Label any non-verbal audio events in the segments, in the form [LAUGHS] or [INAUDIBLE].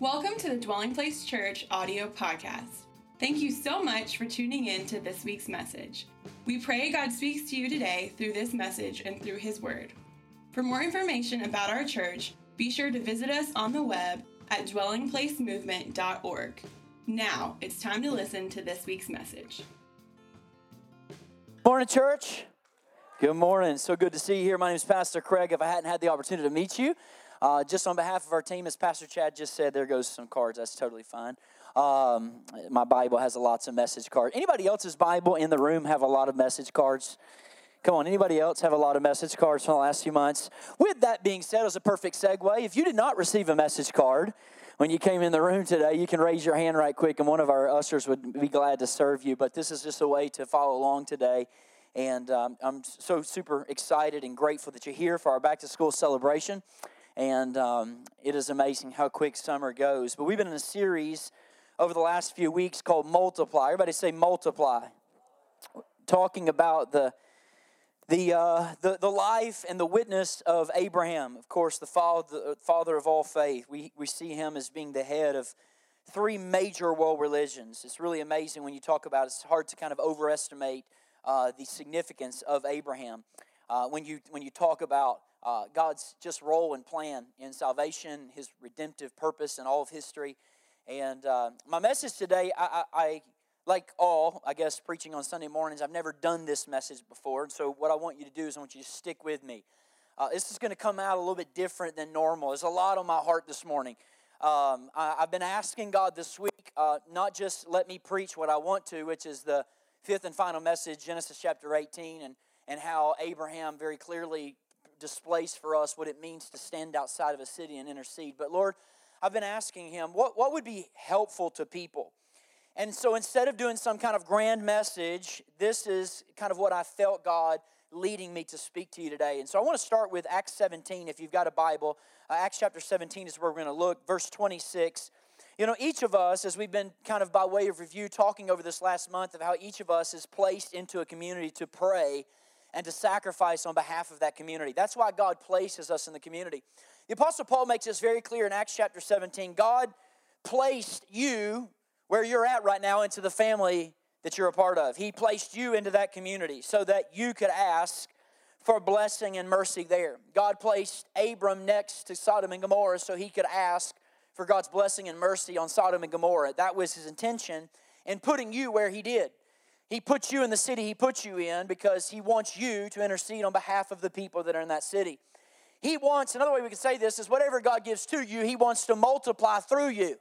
Welcome to the Dwelling Place Church audio podcast. Thank you so much for tuning in to this week's message. We pray God speaks to you today through this message and through His Word. For more information about our church, be sure to visit us on the web at dwellingplacemovement.org. Now it's time to listen to this week's message. Morning, church. Good morning. So good to see you here. My name is Pastor Craig. If I hadn't had the opportunity to meet you, uh, just on behalf of our team, as Pastor Chad just said, there goes some cards. That's totally fine. Um, my Bible has a lots of message cards. Anybody else's Bible in the room have a lot of message cards? Come on, anybody else have a lot of message cards from the last few months? With that being said, was a perfect segue. If you did not receive a message card when you came in the room today, you can raise your hand right quick, and one of our ushers would be glad to serve you. But this is just a way to follow along today. And um, I'm so super excited and grateful that you're here for our back to school celebration and um, it is amazing how quick summer goes. But we've been in a series over the last few weeks called Multiply. Everybody say Multiply. Talking about the the, uh, the, the life and the witness of Abraham, of course, the father, father of all faith. We, we see him as being the head of three major world religions. It's really amazing when you talk about it. It's hard to kind of overestimate uh, the significance of Abraham. Uh, when, you, when you talk about uh, God's just role and plan in salvation, His redemptive purpose in all of history. And uh, my message today, I, I, I, like all, I guess, preaching on Sunday mornings, I've never done this message before. And so, what I want you to do is I want you to stick with me. Uh, this is going to come out a little bit different than normal. There's a lot on my heart this morning. Um, I, have been asking God this week, uh, not just let me preach what I want to, which is the fifth and final message, Genesis chapter 18, and, and how Abraham very clearly displays for us what it means to stand outside of a city and intercede. But Lord, I've been asking him, what, what would be helpful to people? And so instead of doing some kind of grand message, this is kind of what I felt God leading me to speak to you today. And so I want to start with Acts 17. If you've got a Bible, uh, Acts chapter 17 is where we're going to look, verse 26. You know, each of us, as we've been kind of by way of review talking over this last month of how each of us is placed into a community to pray and to sacrifice on behalf of that community. That's why God places us in the community. The Apostle Paul makes this very clear in Acts chapter 17. God placed you where you're at right now into the family that you're a part of. He placed you into that community so that you could ask for blessing and mercy there. God placed Abram next to Sodom and Gomorrah so he could ask for God's blessing and mercy on Sodom and Gomorrah. That was his intention in putting you where he did. He puts you in the city he puts you in because he wants you to intercede on behalf of the people that are in that city. He wants, another way we can say this is whatever God gives to you, he wants to multiply through you.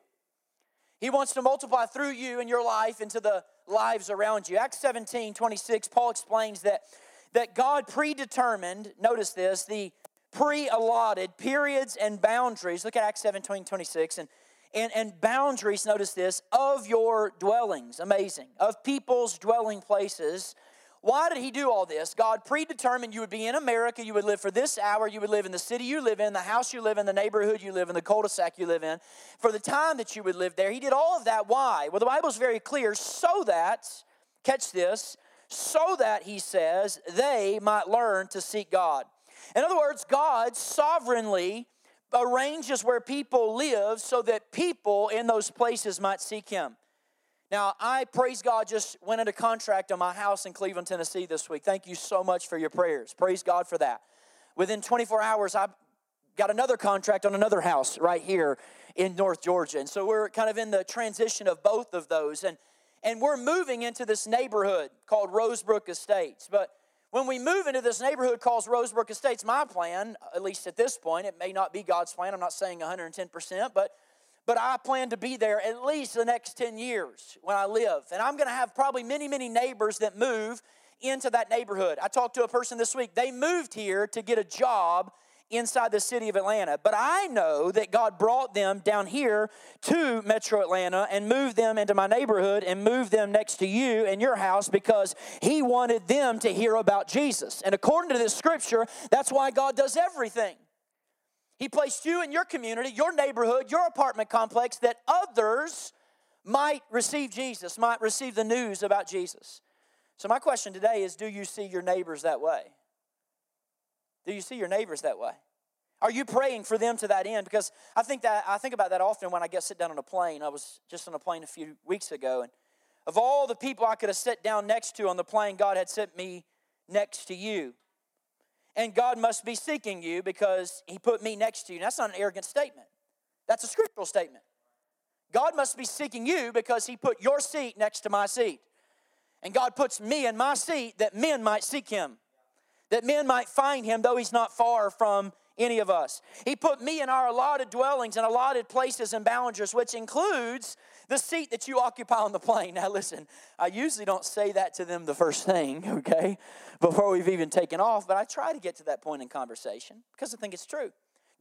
He wants to multiply through you and your life into the lives around you. Acts 17, 26, Paul explains that, that God predetermined, notice this, the pre allotted periods and boundaries. Look at Acts 17, 26. And and, and boundaries, notice this, of your dwellings. Amazing. Of people's dwelling places. Why did he do all this? God predetermined you would be in America, you would live for this hour, you would live in the city you live in, the house you live in, the neighborhood you live in, the cul de sac you live in, for the time that you would live there. He did all of that. Why? Well, the Bible is very clear so that, catch this, so that, he says, they might learn to seek God. In other words, God sovereignly arranges where people live so that people in those places might seek him. Now, I praise God just went into contract on my house in Cleveland, Tennessee this week. Thank you so much for your prayers. Praise God for that. Within 24 hours, I got another contract on another house right here in North Georgia. And so we're kind of in the transition of both of those. And, and we're moving into this neighborhood called Rosebrook Estates. But when we move into this neighborhood called Rosebrook Estates, my plan, at least at this point, it may not be God's plan, I'm not saying 110%, but but I plan to be there at least the next 10 years when I live. And I'm going to have probably many, many neighbors that move into that neighborhood. I talked to a person this week. They moved here to get a job inside the city of Atlanta. But I know that God brought them down here to Metro Atlanta and moved them into my neighborhood and moved them next to you and your house because He wanted them to hear about Jesus. And according to this scripture, that's why God does everything. He placed you in your community, your neighborhood, your apartment complex that others might receive Jesus, might receive the news about Jesus. So, my question today is do you see your neighbors that way? Do you see your neighbors that way? Are you praying for them to that end? Because I think that I think about that often when I get sit down on a plane. I was just on a plane a few weeks ago, and of all the people I could have sat down next to on the plane, God had sent me next to you. And God must be seeking you because He put me next to you. That's not an arrogant statement. That's a scriptural statement. God must be seeking you because He put your seat next to my seat. And God puts me in my seat that men might seek Him, that men might find Him, though He's not far from any of us. He put me in our allotted dwellings and allotted places and boundaries, which includes the seat that you occupy on the plane. [LAUGHS] Now, listen, I usually don't say that to them the first thing, [LAUGHS] okay, before we've even taken off, but I try to get to that point in conversation because I think it's true.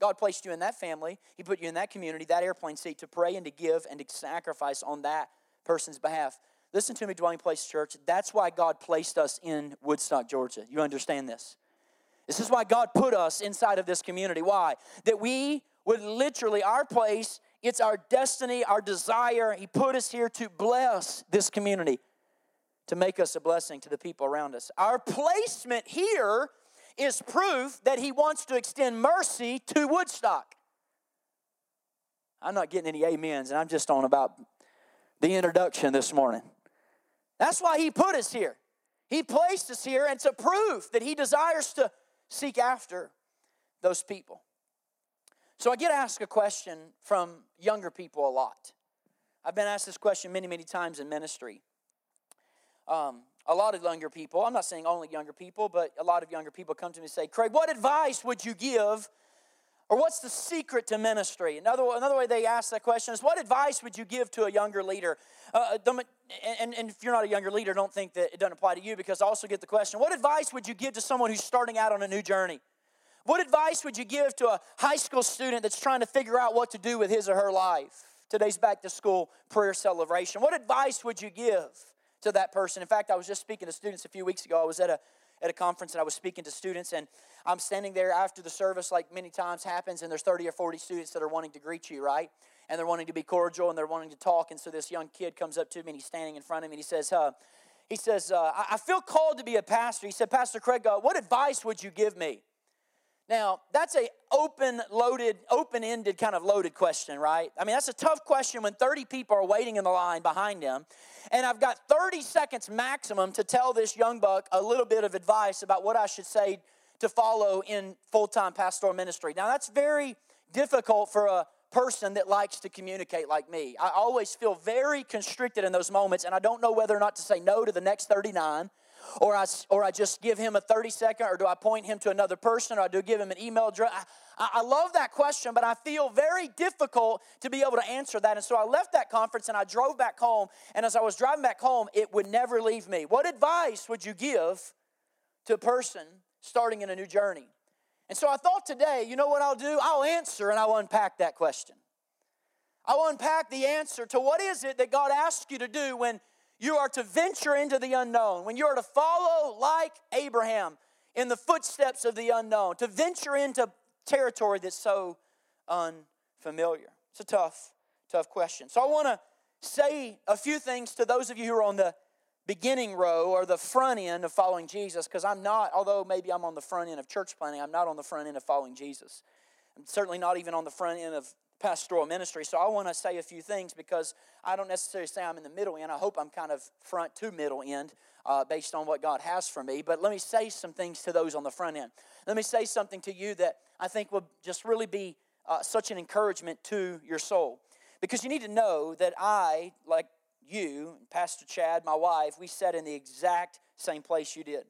God placed you in that family, He put you in that community, that airplane seat to pray and to give and to sacrifice on that person's behalf. Listen to me, Dwelling Place Church. That's why God placed us in Woodstock, Georgia. You understand this? This is why God put us inside of this community. Why? That we would literally, our place, it's our destiny, our desire. He put us here to bless this community, to make us a blessing to the people around us. Our placement here is proof that He wants to extend mercy to Woodstock. I'm not getting any amens, and I'm just on about the introduction this morning. That's why He put us here. He placed us here, and it's a proof that He desires to seek after those people. So I get asked a question from younger people a lot. I've been asked this question many, many times in ministry. Um, a lot of younger people, I'm not saying only younger people, but a lot of younger people come to me and say, Craig, what advice would you give? Or what's the secret to ministry? Another, another way they ask that question is, what advice would you give to a younger leader? Uh, uh and, and if you're not a younger leader, don't think that it doesn't apply to you because I also get the question, what advice would you give to someone who's starting out on a new journey? What advice would you give to a high school student that's trying to figure out what to do with his or her life? Today's back to school prayer celebration. What advice would you give to that person? In fact, I was just speaking to students a few weeks ago. I was at a at a conference and I was speaking to students and I'm standing there after the service like many times happens and there's 30 or 40 students that are wanting to greet you, right? And they're wanting to be cordial and they're wanting to talk and so this young kid comes up to me and he's standing in front of me and he says, uh, he says, uh, I feel called to be a pastor. He said, Pastor Craig, uh, what advice would you give me? Now, that's a open loaded, open-ended kind of loaded question, right? I mean, that's a tough question when 30 people are waiting in the line behind him. And I've got 30 seconds maximum to tell this young buck a little bit of advice about what I should say to follow in full-time pastoral ministry. Now, that's very difficult for a person that likes to communicate like me. I always feel very constricted in those moments, and I don't know whether or not to say no to the next 39 or I, or I just give him a 30 second, or do I point him to another person, or I do give him an email address? I, I love that question, but I feel very difficult to be able to answer that. And so I left that conference and I drove back home. And as I was driving back home, it would never leave me. What advice would you give to a person starting in a new journey? And so I thought today, you know what I'll do? I'll answer and I'll unpack that question. I'll unpack the answer to what is it that God asks you to do when you are to venture into the unknown, when you are to follow like Abraham in the footsteps of the unknown, to venture into territory that's so unfamiliar. It's a tough, tough question. So I want to say a few things to those of you who are on the beginning row or the front end of following Jesus, because I'm not, although maybe I'm on the front end of church planting, I'm not on the front end of following Jesus. I'm certainly not even on the front end of pastoral ministry. So I want to say a few things because I don't necessarily say I'm in the middle end. I hope I'm kind of front to middle end uh, based on what God has for me. But let me say some things to those on the front end. Let me say something to you that I think will just really be uh, such an encouragement to your soul. Because you need to know that I, like you, Pastor Chad, my wife, we sat in the exact same place you did.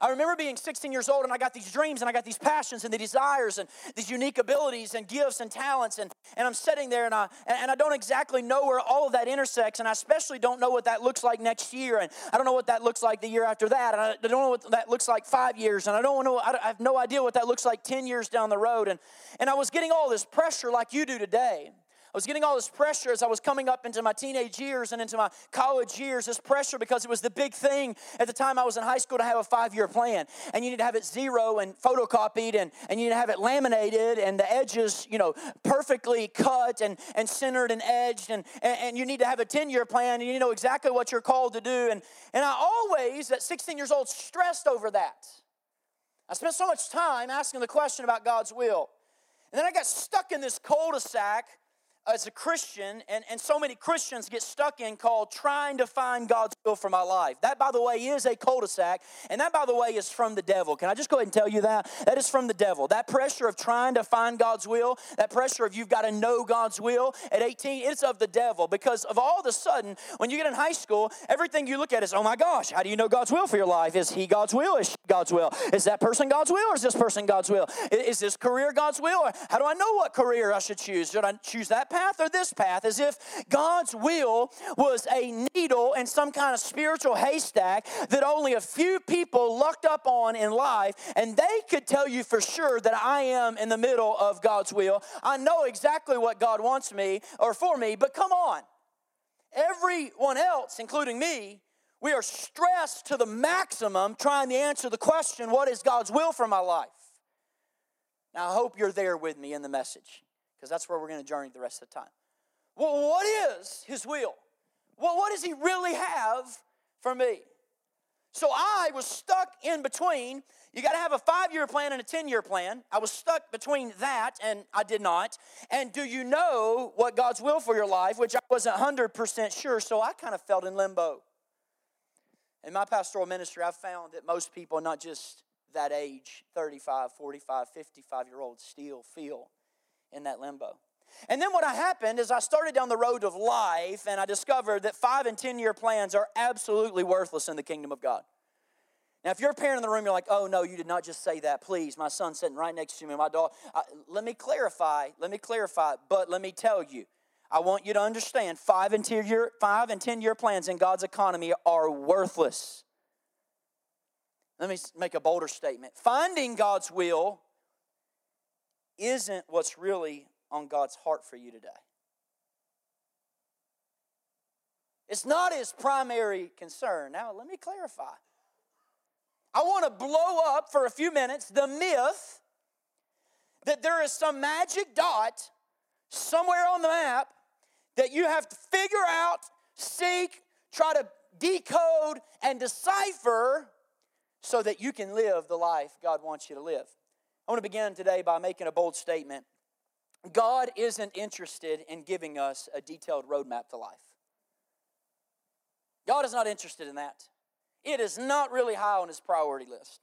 I remember being 16 years old and I got these dreams and I got these passions and the desires and these unique abilities and gifts and talents. And, and I'm sitting there and I, and I don't exactly know where all of that intersects. And I especially don't know what that looks like next year. And I don't know what that looks like the year after that. And I don't know what that looks like five years. And I don't know, I have no idea what that looks like 10 years down the road. And, and I was getting all this pressure like you do today. I was getting all this pressure as I was coming up into my teenage years and into my college years, this pressure because it was the big thing at the time I was in high school to have a five year plan. And you need to have it zero and photocopied, and, and you need to have it laminated, and the edges, you know, perfectly cut and, and centered and edged. And, and, and you need to have a 10 year plan, and you know exactly what you're called to do. And, and I always, at 16 years old, stressed over that. I spent so much time asking the question about God's will. And then I got stuck in this cul de sac as a Christian, and, and so many Christians get stuck in called trying to find God's will for my life. That, by the way, is a cul de sac, and that, by the way, is from the devil. Can I just go ahead and tell you that? That is from the devil. That pressure of trying to find God's will, that pressure of you've got to know God's will at 18, it's of the devil because of all of a sudden, when you get in high school, everything you look at is, oh my gosh, how do you know God's will for your life? Is he God's will? Is she God's will? Is that person God's will or is this person God's will? Is this career God's will? How do I know what career I should choose? Should I choose that path or this path, as if God's will was a needle in some kind of spiritual haystack that only a few people lucked up on in life, and they could tell you for sure that I am in the middle of God's will. I know exactly what God wants me or for me, but come on. Everyone else, including me, we are stressed to the maximum trying to answer the question, What is God's will for my life? Now, I hope you're there with me in the message because that's where we're going to journey the rest of the time. Well, what is His will? Well, what does He really have for me? So I was stuck in between. You got to have a five year plan and a 10 year plan. I was stuck between that and I did not. And do you know what God's will for your life, which I wasn't 100% sure, so I kind of felt in limbo. In my pastoral ministry, I've found that most people, not just that age 35, 45, 55 year olds, still feel in that limbo. And then what happened is I started down the road of life and I discovered that five and 10 year plans are absolutely worthless in the kingdom of God. Now, if you're a parent in the room, you're like, oh no, you did not just say that. Please, my son's sitting right next to me, my dog. let me clarify, let me clarify, but let me tell you, I want you to understand five and 10 year, five and 10 year plans in God's economy are worthless. Let me make a bolder statement. Finding God's will isn't what's really on God's heart for you today. It's not his primary concern. Now, let me clarify. I want to blow up for a few minutes the myth that there is some magic dot somewhere on the map that you have to figure out, seek, try to decode, and decipher so that you can live the life God wants you to live. I want to begin today by making a bold statement. God isn't interested in giving us a detailed roadmap to life. God is not interested in that. It is not really high on his priority list.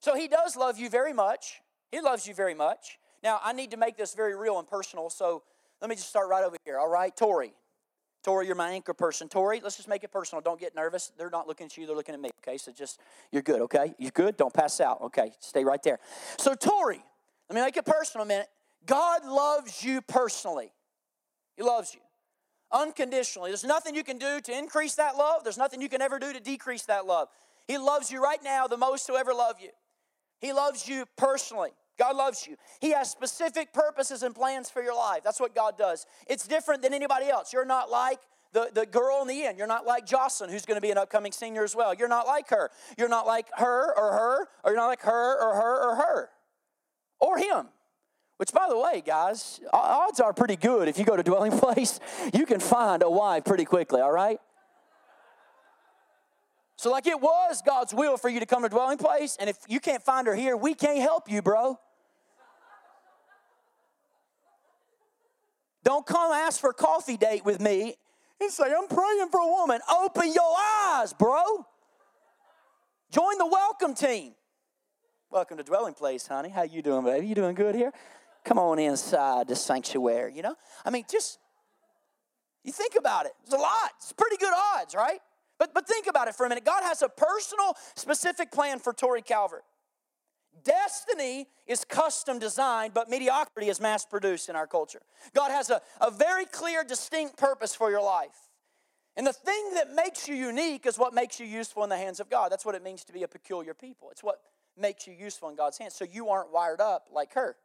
So he does love you very much. He loves you very much. Now, I need to make this very real and personal, so let me just start right over here. All right, Tori. Tori, you're my anchor person. Tori, let's just make it personal. Don't get nervous. They're not looking at you, they're looking at me. Okay, so just, you're good, okay? You're good? Don't pass out. Okay, stay right there. So, Tori, let me make it personal a minute. God loves you personally. He loves you unconditionally. There's nothing you can do to increase that love, there's nothing you can ever do to decrease that love. He loves you right now the most to ever love you. He loves you personally. God loves you. He has specific purposes and plans for your life. That's what God does. It's different than anybody else. You're not like the, the girl in the end. You're not like Jocelyn, who's going to be an upcoming senior as well. You're not like her. You're not like her or her, or you're not like her or her or her or him. Which, by the way, guys, odds are pretty good if you go to dwelling [LAUGHS] place, you can find a wife pretty quickly, all right? So, like it was God's will for you to come to dwelling place, and if you can't find her here, we can't help you, bro. Don't come ask for a coffee date with me and say, I'm praying for a woman. Open your eyes, bro. Join the welcome team. Welcome to Dwelling Place, honey. How you doing, baby? You doing good here? Come on inside the sanctuary, you know? I mean, just, you think about it. It's a lot. It's pretty good odds, right? But, but think about it for a minute. God has a personal, specific plan for Tori Calvert. Destiny is custom designed, but mediocrity is mass produced in our culture. God has a, a very clear, distinct purpose for your life. And the thing that makes you unique is what makes you useful in the hands of God. That's what it means to be a peculiar people. It's what makes you useful in God's hands. So you aren't wired up like her.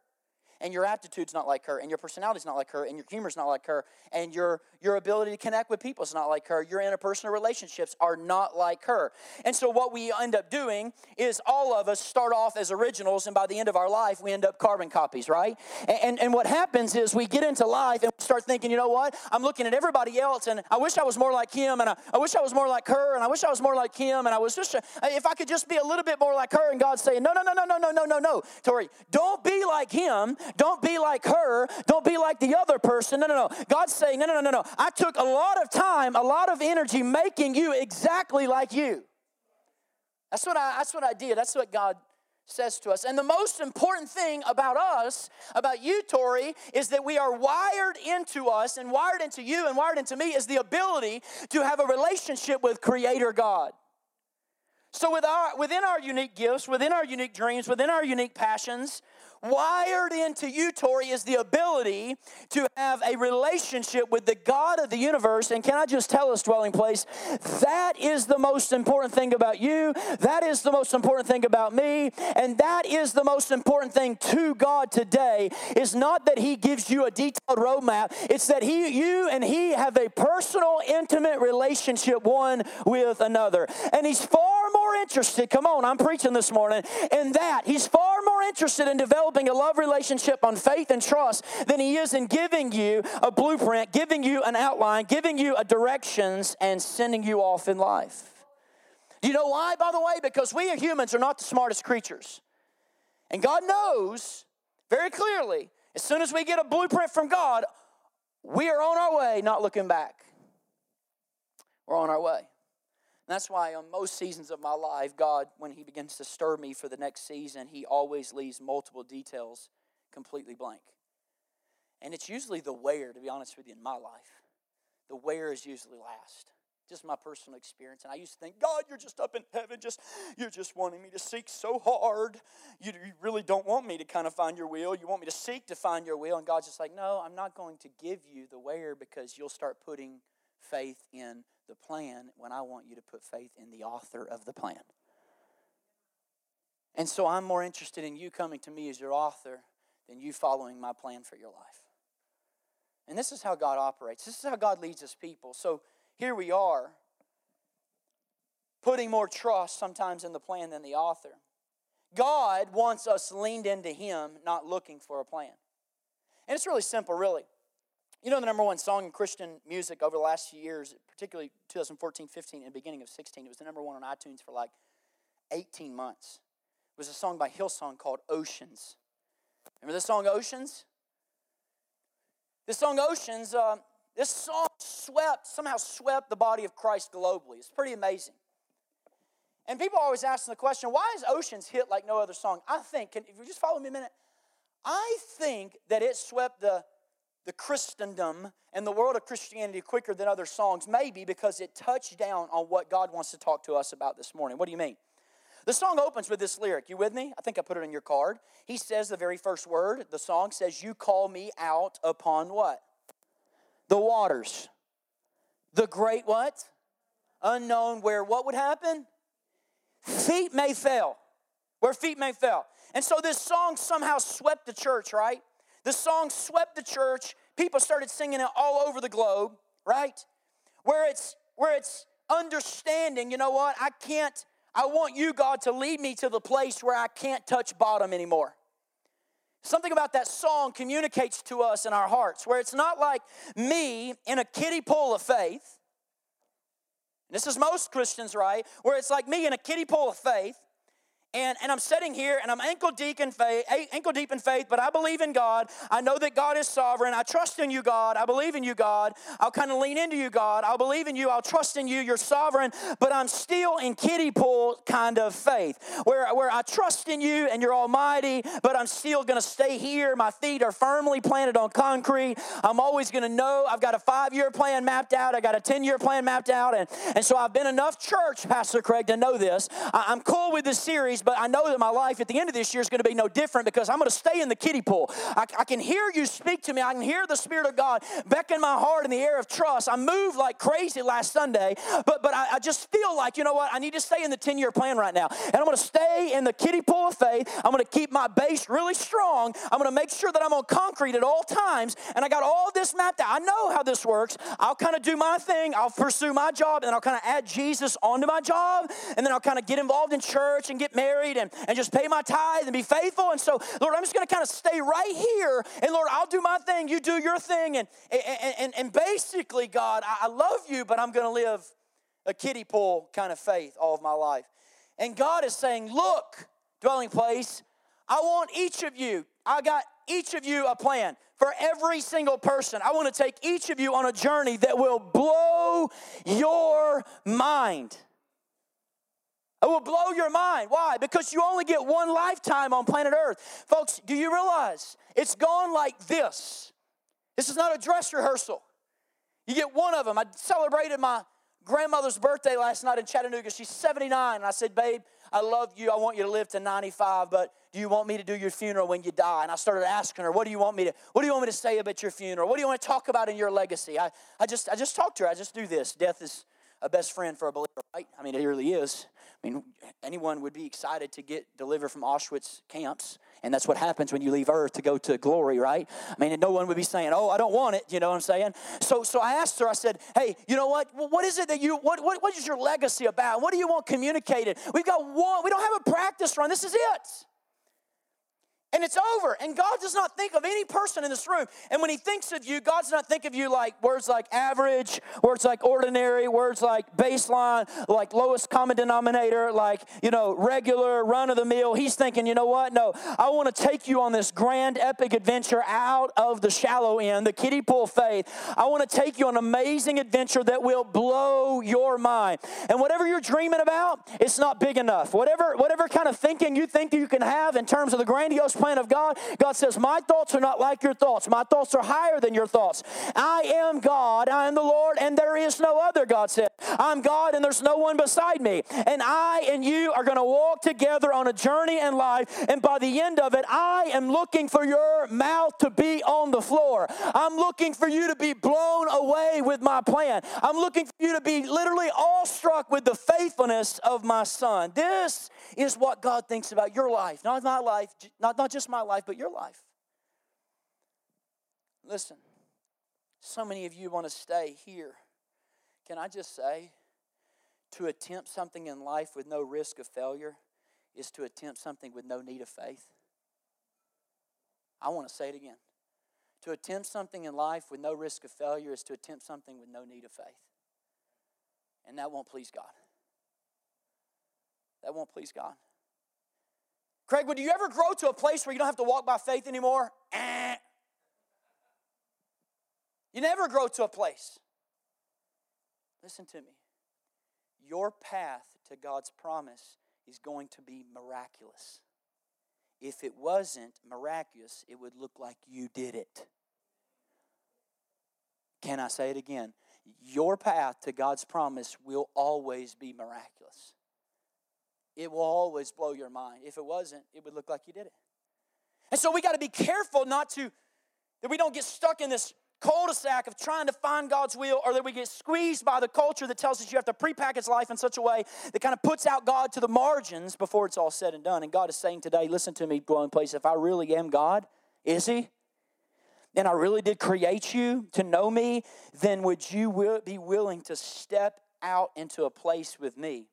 And your attitude's not like her, and your personality's not like her, and your humor's not like her, and your, your ability to connect with people is not like her, your interpersonal relationships are not like her. And so, what we end up doing is all of us start off as originals, and by the end of our life, we end up carbon copies, right? And, and, and what happens is we get into life and start thinking, you know what? I'm looking at everybody else, and I wish I was more like him, and I, I wish I was more like her, and I wish I was more like him, and I was just, uh, if I could just be a little bit more like her, and God's saying, no, no, no, no, no, no, no, no, no. Tori, don't be like him. Don't be like her. Don't be like the other person. No, no, no. God's saying, no, no, no, no. I took a lot of time, a lot of energy making you exactly like you. That's what I, that's what I did. That's what God says to us. And the most important thing about us, about you, Tori, is that we are wired into us and wired into you and wired into me is the ability to have a relationship with Creator God. So, with our, within our unique gifts, within our unique dreams, within our unique passions, wired into you, Tori, is the ability to have a relationship with the God of the universe. And can I just tell us, dwelling place, that is the most important thing about you. That is the most important thing about me. And that is the most important thing to God today is not that He gives you a detailed roadmap, it's that He, you and He have a personal, intimate relationship one with another. And He's far more interested, come on, I'm preaching this morning, in that. He's far more interested in developing developing a love relationship on faith and trust than he is in giving you a blueprint, giving you an outline, giving you a directions, and sending you off in life. Do you know why, by the way? Because we humans are not the smartest creatures. And God knows very clearly, as soon as we get a blueprint from God, we are on our way, not looking back. We're on our way. That's why on most seasons of my life, God, when He begins to stir me for the next season, He always leaves multiple details completely blank. And it's usually the where, to be honest with you, in my life. The where is usually last. Just my personal experience. And I used to think, God, you're just up in heaven, just you're just wanting me to seek so hard. You, you really don't want me to kind of find your will. You want me to seek to find your will. And God's just like, no, I'm not going to give you the where because you'll start putting faith in the plan when I want you to put faith in the author of the plan. And so I'm more interested in you coming to me as your author than you following my plan for your life. And this is how God operates. This is how God leads his people. So here we are, putting more trust sometimes in the plan than the author. God wants us leaned into him, not looking for a plan. And it's really simple, really. You know, the number one song in Christian music over the last few years, particularly 2014, 15, and beginning of 16, it was the number one on iTunes for like 18 months. It was a song by Hillsong called Oceans. Remember this song, Oceans? This song, Oceans, uh, this song swept, somehow swept the body of Christ globally. It's pretty amazing. And people always asking the question, why is Oceans hit like no other song? I think, can, if you just follow me a minute, I think that it swept the the Christendom and the world of Christianity quicker than other songs, maybe because it touched down on what God wants to talk to us about this morning. What do you mean? The song opens with this lyric. You with me? I think I put it in your card. He says the very first word. The song says, You call me out upon what? The waters. The great what? Unknown, where what would happen? Feet may fail. Where feet may fail. And so this song somehow swept the church, right? The song swept the church. People started singing it all over the globe, right? Where it's where it's understanding, you know what? I can't I want you God to lead me to the place where I can't touch bottom anymore. Something about that song communicates to us in our hearts where it's not like me in a kiddie pool of faith. This is most Christians, right? Where it's like me in a kiddie pool of faith and, and I'm sitting here and I'm ankle deep in faith, ankle deep in faith, but I believe in God. I know that God is sovereign. I trust in you, God. I believe in you, God. I'll kind of lean into you, God. I'll believe in you. I'll trust in you. You're sovereign, but I'm still in kiddie pool kind of faith, where, where I trust in you and you're almighty, but I'm still going to stay here. My feet are firmly planted on concrete. I'm always going to know I've got a five year plan mapped out. I got a 10 year plan mapped out. And, and so I've been enough church, Pastor Craig, to know this. I, I'm cool with this series but I know that my life at the end of this year is going to be no different because I'm going to stay in the kiddie pool. I, I can hear you speak to me. I can hear the Spirit of God beckon my heart in the air of trust. I moved like crazy last Sunday, but, but I, I just feel like, you know what, I need to stay in the 10 year plan right now. And I'm going to stay in the kiddie pool of faith. I'm going to keep my base really strong. I'm going to make sure that I'm on concrete at all times. And I got all this mapped out. I know how this works. I'll kind of do my thing, I'll pursue my job, and I'll kind of add Jesus onto my job. And then I'll kind of get involved in church and get married and, and just pay my tithe and be faithful. And so, Lord, I'm just going to kind of stay right here. And Lord, I'll do my thing, you do your thing. And, and, and, and basically, God, I, I love you, but I'm going to live a kiddie pool kind of faith all of my life. And God is saying, Look, dwelling place, I want each of you, I got each of you a plan for every single person. I want to take each of you on a journey that will blow your mind. It will blow your mind. Why? Because you only get one lifetime on planet Earth. Folks, do you realize it's gone like this? This is not a dress rehearsal. You get one of them. I celebrated my grandmother's birthday last night in Chattanooga. She's 79. And I said, Babe, I love you. I want you to live to 95, but do you want me to do your funeral when you die? And I started asking her, What do you want me to what do you want me to say about your funeral? What do you want to talk about in your legacy? I, I just I just talked to her. I just do this. Death is a best friend for a believer, right? I mean, it really is. I mean, anyone would be excited to get delivered from Auschwitz camps, and that's what happens when you leave Earth to go to glory, right? I mean, no one would be saying, "Oh, I don't want it." You know what I'm saying? So, so I asked her. I said, "Hey, you know what? What is it that you what what, what is your legacy about? What do you want communicated? We've got one. We don't have a practice run. This is it." And it's over. And God does not think of any person in this room. And when He thinks of you, God's not think of you like words like average, words like ordinary, words like baseline, like lowest common denominator, like, you know, regular, run of the mill. He's thinking, you know what? No, I want to take you on this grand, epic adventure out of the shallow end, the kiddie pool faith. I want to take you on an amazing adventure that will blow your mind. And whatever you're dreaming about, it's not big enough. Whatever, whatever kind of thinking you think you can have in terms of the grandiose plan of God, God says, My thoughts are not like your thoughts. My thoughts are higher than your thoughts. I am God, I am the Lord, and there is no other, God said. I'm God, and there's no one beside me. And I and you are going to walk together on a journey in life, and by the end of it, I am looking for your mouth to be on the floor. I'm looking for you to be blown away with my plan. I'm looking for you to be literally awestruck with the faithfulness of my son. This is what God thinks about your life, not my life, not, not just my life, but your life. Listen, so many of you want to stay here. Can I just say, to attempt something in life with no risk of failure is to attempt something with no need of faith? I want to say it again. To attempt something in life with no risk of failure is to attempt something with no need of faith. And that won't please God. That won't please God. Craig, would you ever grow to a place where you don't have to walk by faith anymore? Eh. You never grow to a place. Listen to me. Your path to God's promise is going to be miraculous. If it wasn't miraculous, it would look like you did it. Can I say it again? Your path to God's promise will always be miraculous it will always blow your mind. If it wasn't, it would look like you did it. And so we got to be careful not to, that we don't get stuck in this cul-de-sac of trying to find God's will or that we get squeezed by the culture that tells us you have to prepackage life in such a way that kind of puts out God to the margins before it's all said and done. And God is saying today, listen to me, dwelling place, if I really am God, is He? And I really did create you to know me, then would you be willing to step out into a place with me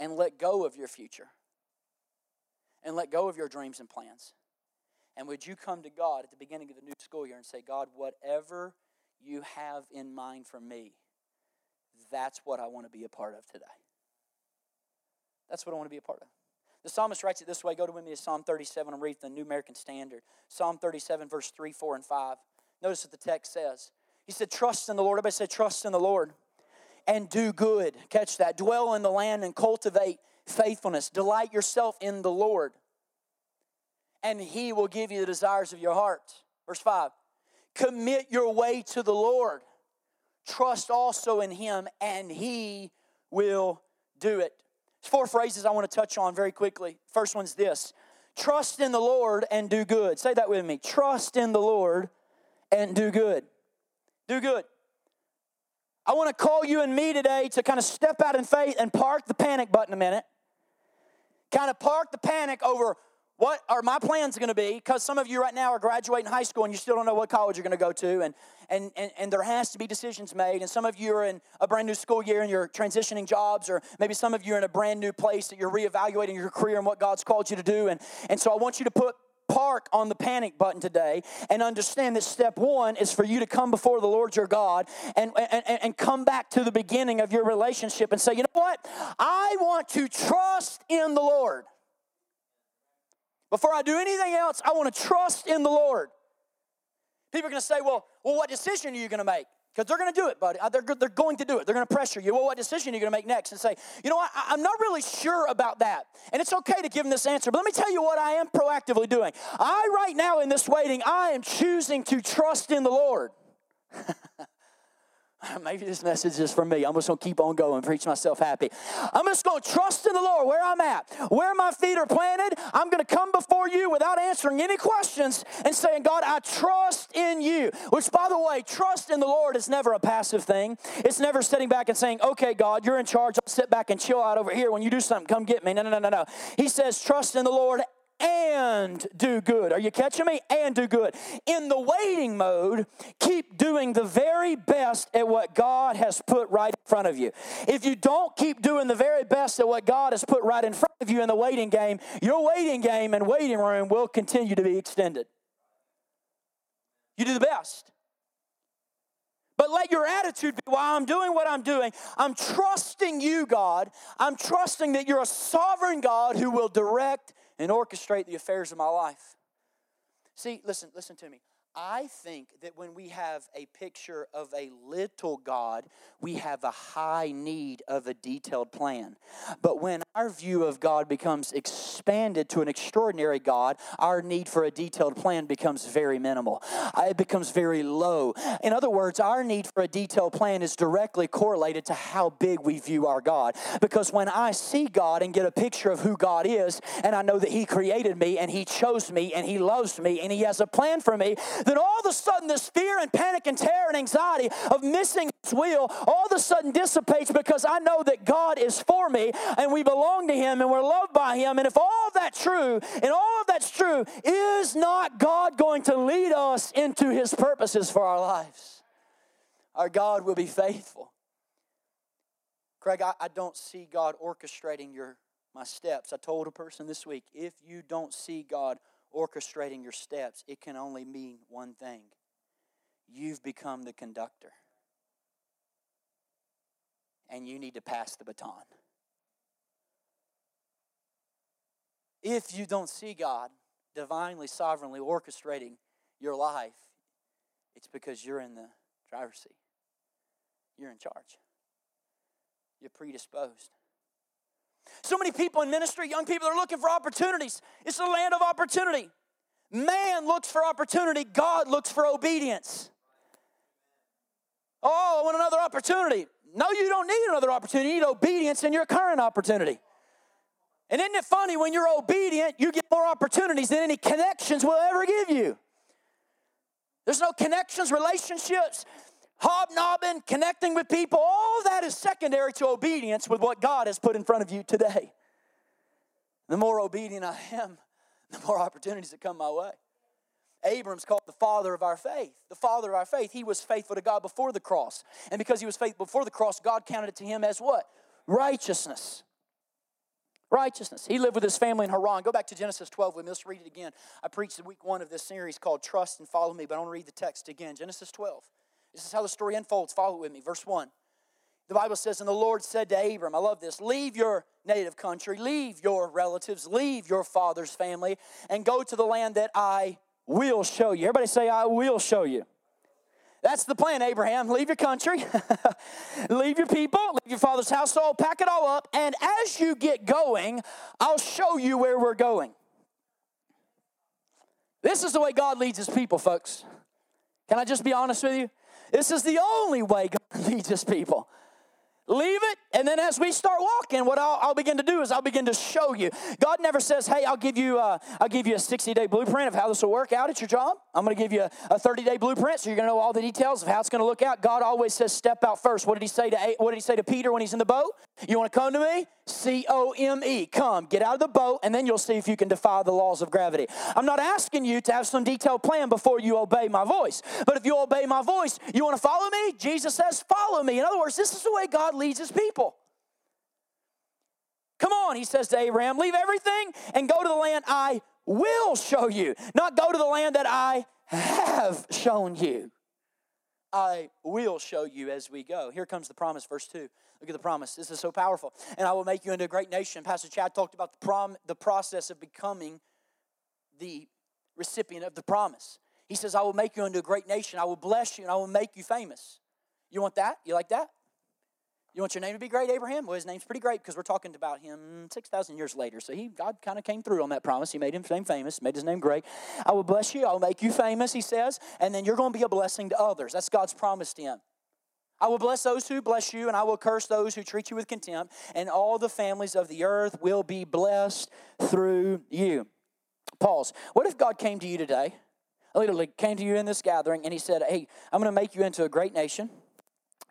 and let go of your future and let go of your dreams and plans. And would you come to God at the beginning of the new school year and say, God, whatever you have in mind for me, that's what I want to be a part of today. That's what I want to be a part of. The psalmist writes it this way. Go to with me to Psalm 37 and read the New American Standard. Psalm 37, verse 3, 4, and 5. Notice what the text says. He said, Trust in the Lord. Everybody said, Trust in the Lord and do good. Catch that. Dwell in the land and cultivate faithfulness. Delight yourself in the Lord, and He will give you the desires of your heart. Verse 5 Commit your way to the Lord. Trust also in Him, and He will do it. four phrases I want to touch on very quickly. First one's this trust in the Lord and do good. Say that with me. Trust in the Lord and do good. Do good. I want to call you and me today to kind of step out in faith and park the panic button a minute. Kind of park the panic over what are my plans going to be? Because some of you right now are graduating high school and you still don't know what college you're going to go to, and, and, and, and there has to be decisions made. And some of you are in a brand new school year and you're transitioning jobs, or maybe some of you are in a brand new place that you're reevaluating your career and what God's called you to do. And, and so I want you to put park on the panic button today and understand that step one is for you to come before the Lord your God and, and, and come back to the beginning of your relationship and say, you know what? I want to trust in the Lord. Before I do anything else, I want to trust in the Lord. People are going to say, well, well, what decision are you going to make? Because they're going to do it, buddy. They're, they're going to do it. They're going to pressure you. Well, what decision are you going to make next? And say, you know what? I, I'm not really sure about that. And it's okay to give them this answer. But let me tell you what I am proactively doing. I, right now in this waiting, I am choosing to trust in the Lord. [LAUGHS] [SIGHS] Maybe this message is for me. I'm just going to keep on going, preach myself happy. I'm just going to trust in the Lord where I'm at, where my feet are planted. I'm going to come before you without answering any questions and saying, God, I trust in you. Which, by the way, trust in the Lord is never a passive thing. It's never sitting back and saying, okay, God, you're in charge. I'll sit back and chill out over here. When you do something, come get me. No, no, no, no, no. He says, trust in the Lord and do good. Are you catching me? And do good. In the waiting mode, keep doing the very best at what God has put right in front of you. If you don't keep doing the very best at what God has put right in front of you in the waiting game, your waiting game and waiting room will continue to be extended. You do the best. But let your attitude be while I'm doing what I'm doing, I'm trusting you, God. I'm trusting that you're a sovereign God who will direct and orchestrate the affairs of my life. See, listen, listen to me. I think that when we have a picture of a little God, we have a high need of a detailed plan. But when our view of God becomes expanded to an extraordinary God, our need for a detailed plan becomes very minimal. Uh, it becomes very low. In other words, our need for a detailed plan is directly correlated to how big we view our God. Because when I see God and get a picture of who God is, and I know that He created me and He chose me and He loves me and He has a plan for me, then all of a sudden this fear and panic and terror and anxiety of missing His will all of a sudden dissipates because I know that God is for me and we belong to Him and we're loved by Him. And if all of that's true, and all of that's true, is not God going to lead us into His purposes for our lives? Our God will be faithful. Craig, I, I don't see God orchestrating your my steps. I told a person this week, if you don't see God orchestrating your steps, it can only mean one thing you've become the conductor. And you need to pass the baton. If you don't see God divinely, sovereignly orchestrating your life, it's because you're in the driver's seat. You're in charge. You're predisposed. So many people in ministry, young people, are looking for opportunities. It's a land of opportunity. Man looks for opportunity, God looks for obedience. Oh, I want another opportunity. No, you don't need another opportunity. You need obedience in your current opportunity. And isn't it funny when you're obedient, you get more opportunities than any connections will ever give you? There's no connections, relationships, hobnobbing, connecting with people, all that is secondary to obedience with what God has put in front of you today. The more obedient I am, [LAUGHS] the more opportunities that come my way. Abram's called the father of our faith. The father of our faith. He was faithful to God before the cross. And because he was faithful before the cross, God counted it to him as what? Righteousness. Righteousness. He lived with his family in Haran. Go back to Genesis 12 with me. Let's read it again. I preached in week one of this series called Trust and Follow Me, but I want to read the text again. Genesis 12. This is how the story unfolds. Follow it with me. Verse 1. The Bible says, And the Lord said to Abram, I love this, leave your native country, leave your relatives, leave your father's family, and go to the land that I will show you. Everybody say, I will show you. That's the plan, Abraham. Leave your country, [LAUGHS] leave your people, leave your father's household, pack it all up, and as you get going, I'll show you where we're going. This is the way God leads his people, folks. Can I just be honest with you? This is the only way God [LAUGHS] leads his people. Leave it And then as we start walking, what I'll, I'll, begin to do is I'll begin to show you. God never says, "Hey, I'll give you uh, I'll give you a 60 day blueprint of how this will work out at your job. I'm going to give you a 30 day blueprint, so you're going to know all the details of how it's going to look out." God always says, "Step out first. What did He say to What did He say to Peter when he's in the boat? You want to come to me? C O M E. Come, get out of the boat, and then you'll see if you can defy the laws of gravity. I'm not asking you to have some detailed plan before you obey my voice, but if you obey my voice, you want to follow me? Jesus says, "Follow me." In other words, this is the way God leads His people. Come on, he says to Abraham, leave everything and go to the land I will show you, not go to the land that I have shown you. I will show you as we go. Here comes the promise, verse 2. Look at the promise. This is so powerful. And I will make you into a great nation. Pastor Chad talked about the, prom, the process of becoming the recipient of the promise. He says, I will make you into a great nation. I will bless you and I will make you famous. You want that? You like that? You want your name to be great, Abraham? Well, his name's pretty great because we're talking about him 6,000 years later. So he, God kind of came through on that promise. He made his name famous, made his name great. I will bless you. I will make you famous, he says, and then you're going to be a blessing to others. That's God's promise to him. I will bless those who bless you, and I will curse those who treat you with contempt, and all the families of the earth will be blessed through you. Pause. What if God came to you today, literally came to you in this gathering, and he said, Hey, I'm going to make you into a great nation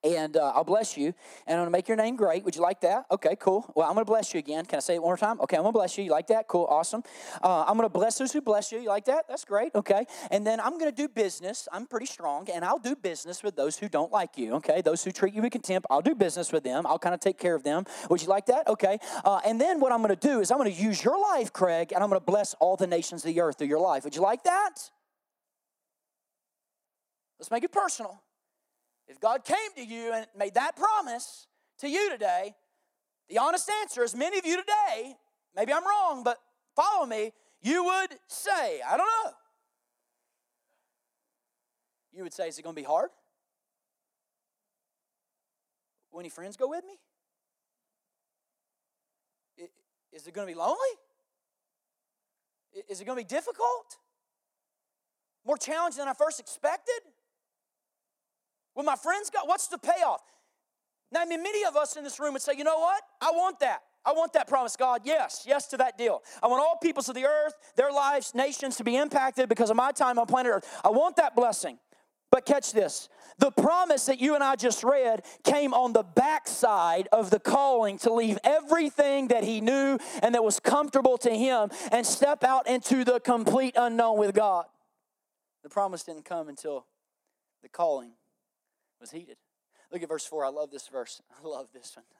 and uh, I'll bless you, and I'm to make your name great. Would you like that? Okay, cool. Well, I'm to bless you again. Can I say it one more time? Okay, I'm to bless you. You like that? Cool, awesome. Uh, I'm to bless those who bless you. You like that? That's great. Okay, and then I'm to do business. I'm pretty strong, and I'll do business with those who don't like you. Okay, those who treat you with contempt, I'll do business with them. I'll kind of take care of them. Would you like that? Okay, uh, and then what I'm to do is I'm to use your life, Craig, and I'm to bless all the nations of the earth through your life. Would you like that? Let's make it personal. If God came to you and made that promise to you today, the honest answer is many of you today, maybe I'm wrong, but follow me, you would say, I don't know. You would say, Is it going to be hard? Will any friends go with me? Is it going to be lonely? Is it going to be difficult? More challenging than I first expected? When my friends got, what's the payoff? Now, I mean, many of us in this room would say, you know what? I want that. I want that promise, God. Yes, yes to that deal. I want all peoples of the earth, their lives, nations to be impacted because of my time on planet Earth. I want that blessing. But catch this the promise that you and I just read came on the backside of the calling to leave everything that he knew and that was comfortable to him and step out into the complete unknown with God. The promise didn't come until the calling was heated. Look at verse 4. I love this verse. [LAUGHS] I love this one. [LAUGHS]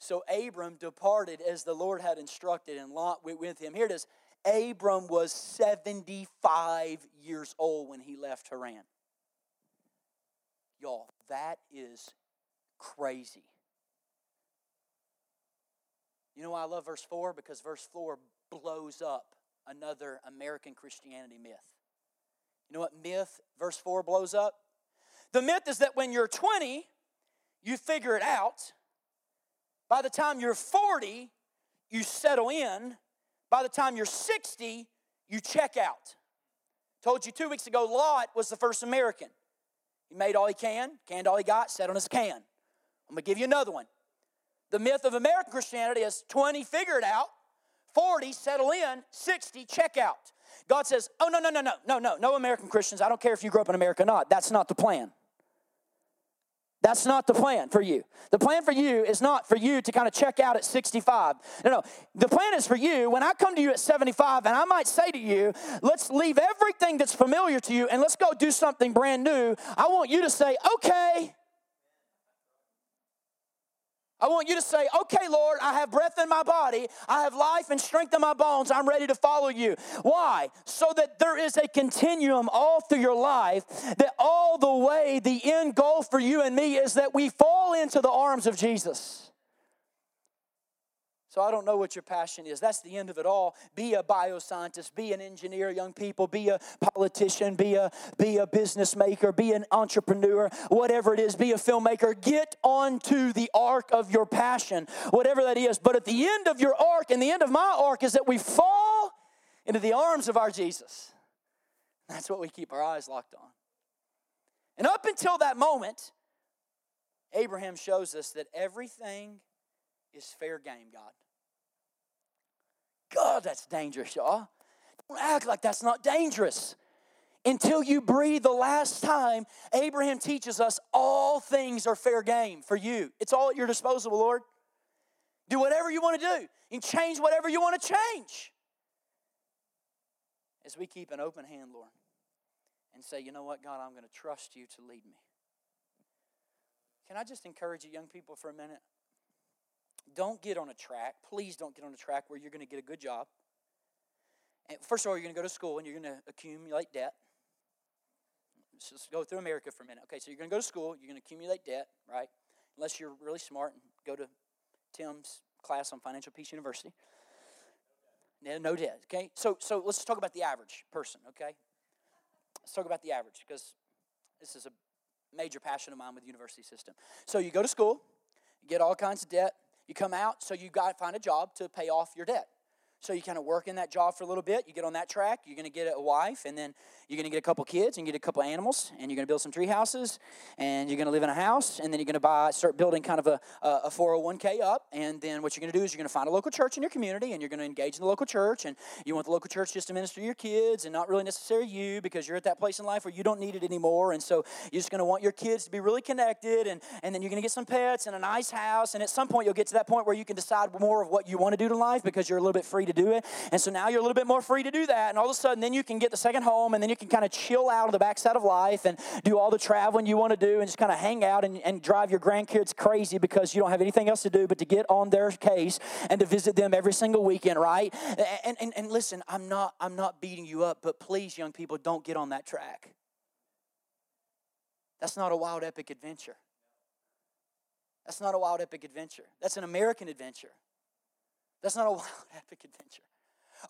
So Abram departed as the Lord had instructed, and Lot went with him. Here it is. Abram was 75 years old when he left Haran. Y'all, that is crazy. You know why I love verse 4? Because verse 4 blows up another American Christianity myth. You know what myth verse 4 blows up? The myth is that when you're 20, you figure it out. By the time you're 40, you settle in. By the time you're 60, you check out. Told you two weeks ago, Lot was the first American. He made all he can, canned all he got, sat on his can. I'm gonna give you another one. The myth of American Christianity is 20, figure it out, 40, settle in, 60, check out. God says, Oh, no, no, no, no, no, no, no American Christians. I don't care if you grew up in America or not. That's not the plan. That's not the plan for you. The plan for you is not for you to kind of check out at 65. No, no. The plan is for you when I come to you at 75 and I might say to you, let's leave everything that's familiar to you and let's go do something brand new. I want you to say, okay. I want you to say, okay, Lord, I have breath in my body, I have life and strength in my bones, I'm ready to follow you. Why? So that there is a continuum all through your life, that all the way, the end goal for you and me is that we fall into the arms of Jesus. So I don't know what your passion is. That's the end of it all. Be a bioscientist, be an engineer, young people, be a politician, be a be a business maker, be an entrepreneur, whatever it is, be a filmmaker. Get onto the arc of your passion, whatever that is. But at the end of your arc and the end of my arc is that we fall into the arms of our Jesus. That's what we keep our eyes locked on. And up until that moment, Abraham shows us that everything is fair game, God. God, that's dangerous, y'all. Don't act like that's not dangerous. Until you breathe the last time, Abraham teaches us all things are fair game for you. It's all at your disposal, Lord. Do whatever you want to do and change whatever you want to change. As we keep an open hand, Lord, and say, you know what, God, I'm going to trust you to lead me. Can I just encourage you, young people, for a minute? Don't get on a track. Please don't get on a track where you're going to get a good job. And first of all, you're going to go to school and you're going to accumulate debt. Let's just go through America for a minute. Okay, so you're going to go to school, you're going to accumulate debt, right? Unless you're really smart and go to Tim's class on Financial Peace University. No, no debt. Okay, so so let's talk about the average person. Okay, let's talk about the average because this is a major passion of mine with the university system. So you go to school, you get all kinds of debt. You come out, so you got to find a job to pay off your debt. So you kind of work in that job for a little bit. You get on that track. You're going to get a wife, and then you're going to get a couple kids, and get a couple animals, and you're going to build some tree houses, and you're going to live in a house, and then you're going to buy, start building kind of a, a 401k up. And then what you're going to do is you're going to find a local church in your community, and you're going to engage in the local church, and you want the local church just to minister to your kids, and not really necessarily you, because you're at that place in life where you don't need it anymore. And so you're just going to want your kids to be really connected, and, and then you're going to get some pets and a nice house, and at some point you'll get to that point where you can decide more of what you want to do to life because you're a little bit free to do it. And so now you're a little bit more free to do that. And all of a sudden, then you can get the second home and then you can kind of chill out on the backside of life and do all the traveling you want to do and just kind of hang out and, and drive your grandkids crazy because you don't have anything else to do but to get on their case and to visit them every single weekend, right? And, and, and listen, I'm not, I'm not beating you up, but please, young people, don't get on that track. That's not a wild, epic adventure. That's not a wild, epic adventure. That's an American adventure. That's not a [LAUGHS] wild, epic adventure.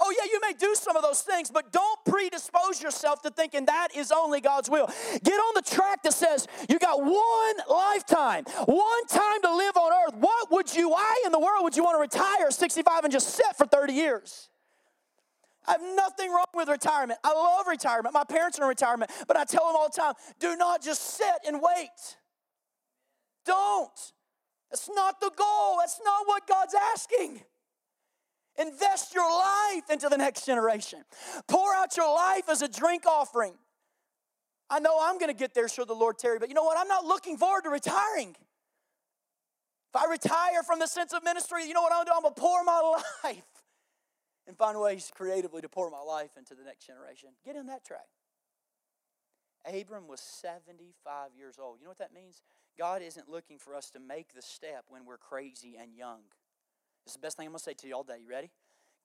Oh, yeah, you may do some of those things, but don't predispose yourself to thinking that is only God's will. Get on the track that says you got one lifetime, one time to live on earth. What would you, why in the world would you want to retire at 65 and just sit for 30 years? I have nothing wrong with retirement. I love retirement. My parents are in retirement, but I tell them all the time do not just sit and wait. Don't. That's not the goal. That's not what God's asking. Invest your life into the next generation. Pour out your life as a drink offering. I know I'm going to get there, sure the Lord Terry, but you know what? I'm not looking forward to retiring. If I retire from the sense of ministry, you know what I'm going to do? I'm going to pour my [LAUGHS] life and find ways creatively to pour my life into the next generation. Get in that track. Abram was 75 years old. You know what that means? God isn't looking for us to make the step when we're crazy and young. Is the best thing I'm going to say to you all day. You ready?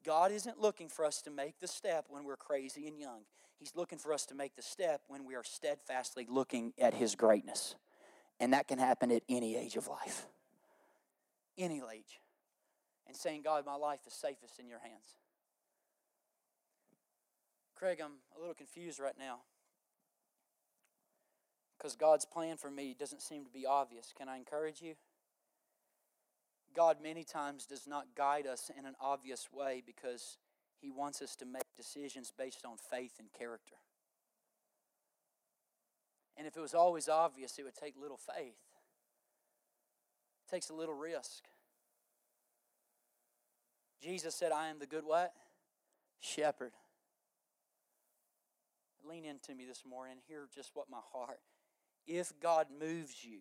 God isn't looking for us to make the step when we're crazy and young. He's looking for us to make the step when we are steadfastly looking at His greatness. And that can happen at any age of life. Any age. And saying, God, my life is safest in your hands. Craig, I'm a little confused right now because God's plan for me doesn't seem to be obvious. Can I encourage you? God many times does not guide us in an obvious way because He wants us to make decisions based on faith and character. And if it was always obvious, it would take little faith. It takes a little risk. Jesus said, I am the good what? Shepherd. Lean into me this morning. Hear just what my heart. If God moves you,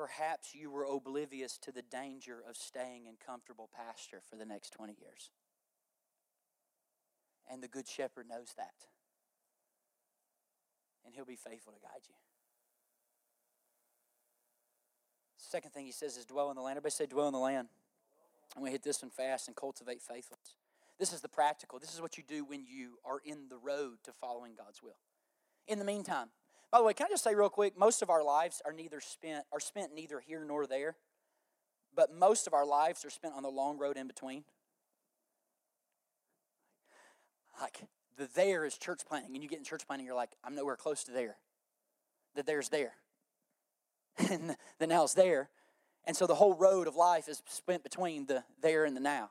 perhaps you were oblivious to the danger of staying in comfortable pasture for the next 20 years. And the Good Shepherd knows that. And he'll be faithful to guide you. Second thing he says is dwell in the land. Everybody say dwell in the land. Going to hit this one fast and cultivate faithfulness. This is the practical. This is what you do when you are in the road to following God's will. In the meantime, by the way, can I just say real quick, most of our lives are neither spent are spent neither here nor there, but most of our lives are spent on the long road in between. Like the there is church planting, and you get in church planting, you're like, I'm nowhere close to there. The there's there. [LAUGHS] And the now's there. And so the whole road of life is spent between the there and the now.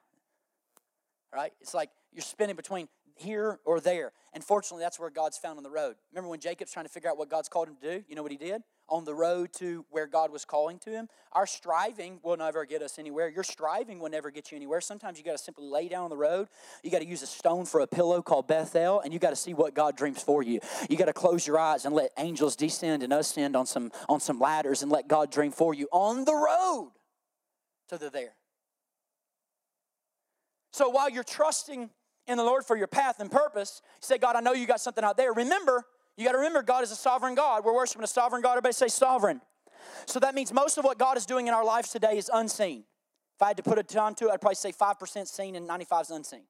Right? It's like you're spinning between here or there. And fortunately, that's where God's found on the road. Remember when Jacob's trying to figure out what God's called him to do? You know what he did? on the road to where God was calling to him. Our striving will never get us anywhere. Your striving will never get you anywhere. Sometimes you got to simply lay down on the road. You got to use a stone for a pillow called Bethel, and you got to see what God dreams for you. You got to close your eyes and let angels descend and ascend on some on some ladders and let God dream for you on the road to the there. So while you're trusting in the Lord for your path and purpose, you say, God, I know you got something out there. Remember, you got to remember God is a sovereign God. We're worshiping a sovereign God. Everybody say sovereign. So that means most of what God is doing in our lives today is unseen. If I had to put a time to it, I'd probably say 5% seen and 95 is unseen.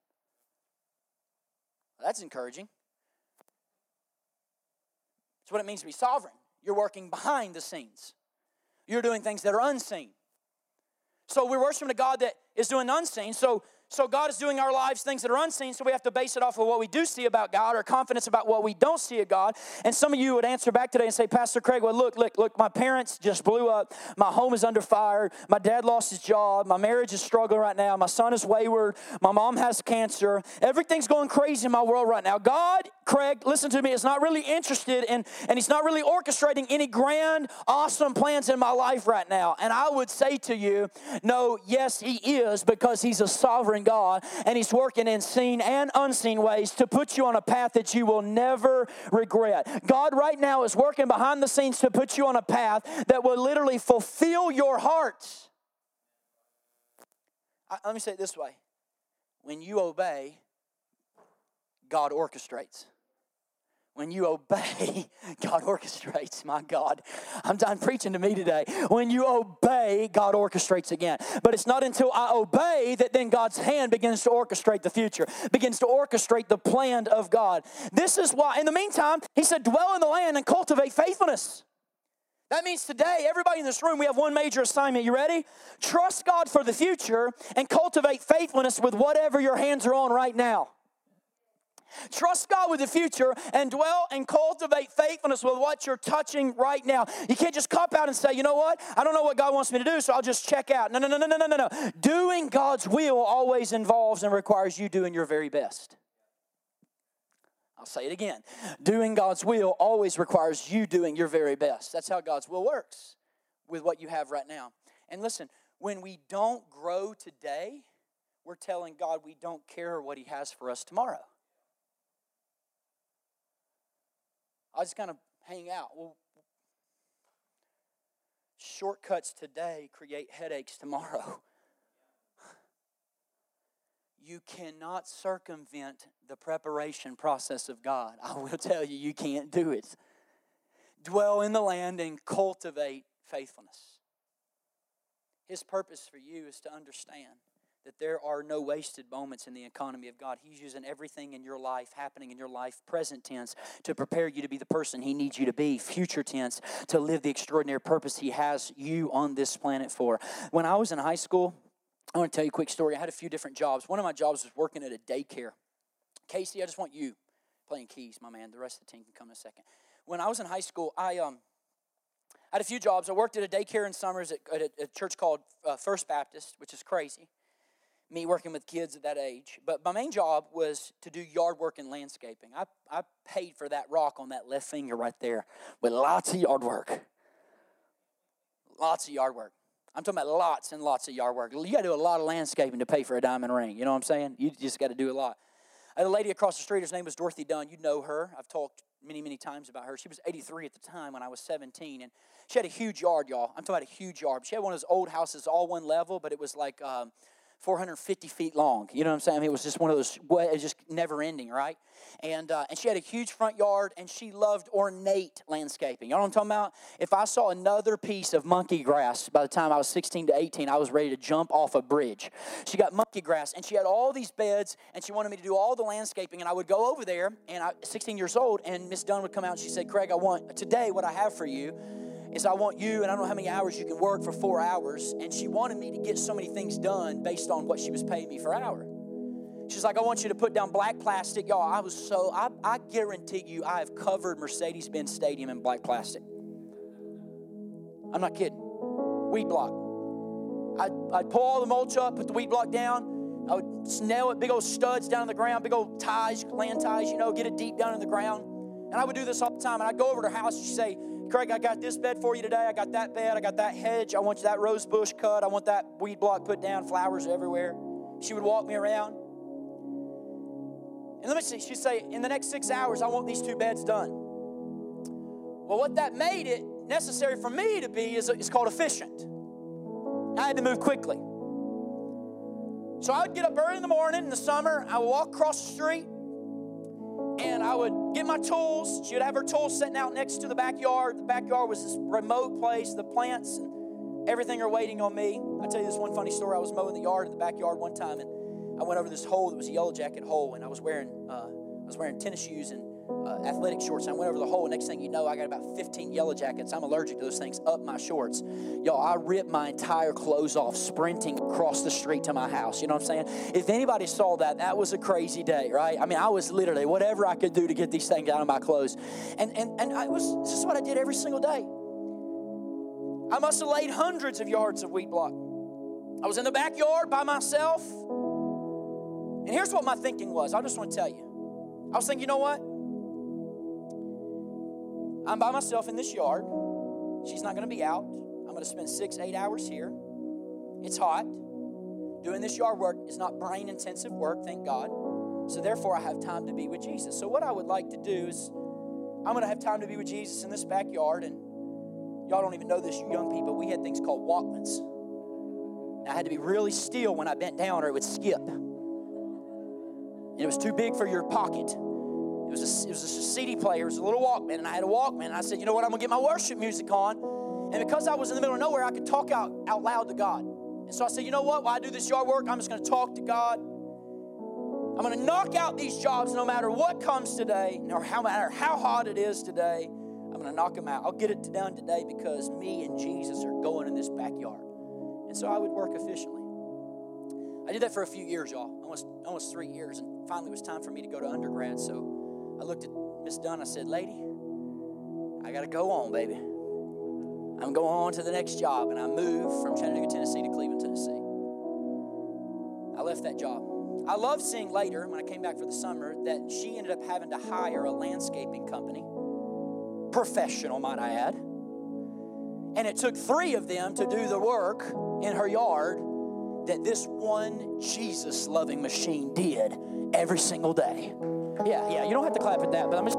Well, that's encouraging. That's what it means to be sovereign. You're working behind the scenes. You're doing things that are unseen. So we're worshiping a God that is doing unseen. So so God is doing our lives things that are unseen, so we have to base it off of what we do see about God or confidence about what we don't see of God. And some of you would answer back today and say, Pastor Craig, well, look, look, look, my parents just blew up. My home is under fire. My dad lost his job. My marriage is struggling right now. My son is wayward. My mom has cancer. Everything's going crazy in my world right now. God, Craig, listen to me, is not really interested in, and he's not really orchestrating any grand, awesome plans in my life right now. And I would say to you, no, yes, he is because he's a sovereign God, and He's working in seen and unseen ways to put you on a path that you will never regret. God, right now, is working behind the scenes to put you on a path that will literally fulfill your heart. let me say it this way when you obey, God orchestrates. When you obey, [LAUGHS] God orchestrates. My God, I'm done preaching to me today. When you obey, God orchestrates again. But it's not until I obey that then God's hand begins to orchestrate the future, begins to orchestrate the plan of God. This is why, in the meantime, He said, dwell in the land and cultivate faithfulness. That means today, everybody in this room, we have one major assignment. You ready? Trust God for the future and cultivate faithfulness with whatever your hands are on right now. Trust God with the future and dwell and cultivate faithfulness with what you're touching right now. You can't just cop out and say, you know what? I don't know what God wants me to do, so I'll just check out. No, no, no, no, no, no, no. Doing God's will always involves and requires you doing your very best. I'll say it again. Doing God's will always requires you doing your very best. That's how God's will works with what you have right now. And listen, when we don't grow today, we're telling God we don't care what He has for us tomorrow. I just kind of hang out. Well, shortcuts today create headaches tomorrow. [LAUGHS] You cannot circumvent the preparation process of God. I will tell you, you can't do it. Dwell in the land and cultivate faithfulness. His purpose for you is to understand that there are no wasted moments in the economy of God. He's using everything in your life, happening in your life, present tense, to prepare you to be the person He needs you to be, future tense, to live the extraordinary purpose He has you on this planet for. When I was in high school, I want to tell you a quick story. I had a few different jobs. One of my jobs was working at a daycare. Casey, I just want you playing keys, my man. The rest of the team can come in a second. When I was in high school, I um, had a few jobs. I worked at a daycare in summers at, at a, a, church called uh, First Baptist, which is crazy me working with kids at that age. But my main job was to do yard work and landscaping. I, I paid for that rock on that left finger right there with lots of yard work. Lots of yard work. I'm talking about lots and lots of yard work. You got to do a lot of landscaping to pay for a diamond ring. You know what I'm saying? You just got to do a lot. I had a lady across the street. Her name was Dorothy Dunn. You know her. I've talked many, many times about her. She was 83 at the time when I was 17, and she had a huge yard, y'all. I'm talking about a huge yard. She had one of those old houses, all one level, but it was like um, 450 feet long. You know what I'm saying? I mean, it was just one of those, it was just never ending, right? And, uh, and she had a huge front yard and she loved ornate landscaping. You know what I'm talking about? If I saw another piece of monkey grass by the time I was 16 to 18, I was ready to jump off a bridge. She got monkey grass and she had all these beds and she wanted me to do all the landscaping. And I would go over there and I, 16 years old, and Miss Dunn would come out and she said, Craig, I want today what I have for you is I want you, and I don't know how many hours you can work for four hours. And she wanted me to get so many things done based on what she was paying me for hour. She's like, I want you to put down black plastic. Y'all, I was so, I, I guarantee you, I have covered Mercedes Benz Stadium in black plastic. I'm not kidding. Weed block. I'd, I'd pull all the mulch up, put the weed block down. I would nail it, big old studs down in the ground, big old ties, land ties, you know, get it deep down in the ground. And I would do this all the time. And I'd go over to her house and she'd say, Craig, I got this bed for you today. I got that bed. I got that hedge. I want that rose bush cut. I want that weed block put down, flowers everywhere. She would walk me around. And let me see, she'd say, in the next six hours, I want these two beds done. Well, what that made it necessary for me to be is, is called efficient. I had to move quickly. So I would get up early in the morning in the summer, I would walk across the street, and I would get my tools. She would have her tools sitting out next to the backyard. The backyard was this remote place, the plants and everything are waiting on me. I'll tell you this one funny story. I was mowing the yard in the backyard one time, and I went over this hole that was a yellow jacket hole, and I was wearing uh, I was wearing tennis shoes and uh, athletic shorts. I went over the hole. Next thing you know, I got about 15 yellow jackets. I'm allergic to those things up my shorts. Y'all, I ripped my entire clothes off sprinting across the street to my house. You know what I'm saying? If anybody saw that, that was a crazy day, right? I mean, I was literally whatever I could do to get these things out of my clothes. And and and I was this is what I did every single day. I must have laid hundreds of yards of weed block. I was in the backyard by myself. And here's what my thinking was. I just want to tell you. I was thinking, you know what? I'm by myself in this yard. She's not going to be out. I'm going to spend six, eight hours here. It's hot. Doing this yard work is not brain intensive work, thank God. So, therefore, I have time to be with Jesus. So, what I would like to do is, I'm going to have time to be with Jesus in this backyard. And y'all don't even know this, you young people. We had things called Walkmans. I had to be really still when I bent down, or it would skip. And it was too big for your pocket. It was, a, it was a CD player, it was a little Walkman, and I had a Walkman. And I said, you know what, I'm gonna get my worship music on. And because I was in the middle of nowhere, I could talk out, out loud to God. And so I said, you know what, while I do this yard work, I'm just gonna talk to God. I'm gonna knock out these jobs no matter what comes today, or how matter how hot it is today. I'm gonna knock them out. I'll get it done today because me and Jesus are going in this backyard. And so I would work efficiently. I did that for a few years, y'all, almost almost three years, and finally it was time for me to go to undergrad. So I looked at Miss Dunn. I said, Lady, I got to go on, baby. I'm going on to the next job. And I moved from Chattanooga, Tennessee to Cleveland, Tennessee. I left that job. I love seeing later, when I came back for the summer, that she ended up having to hire a landscaping company, professional, might I add. And it took three of them to do the work in her yard that this one Jesus loving machine did every single day. Yeah, yeah. You don't have to clap at that, but I'm just.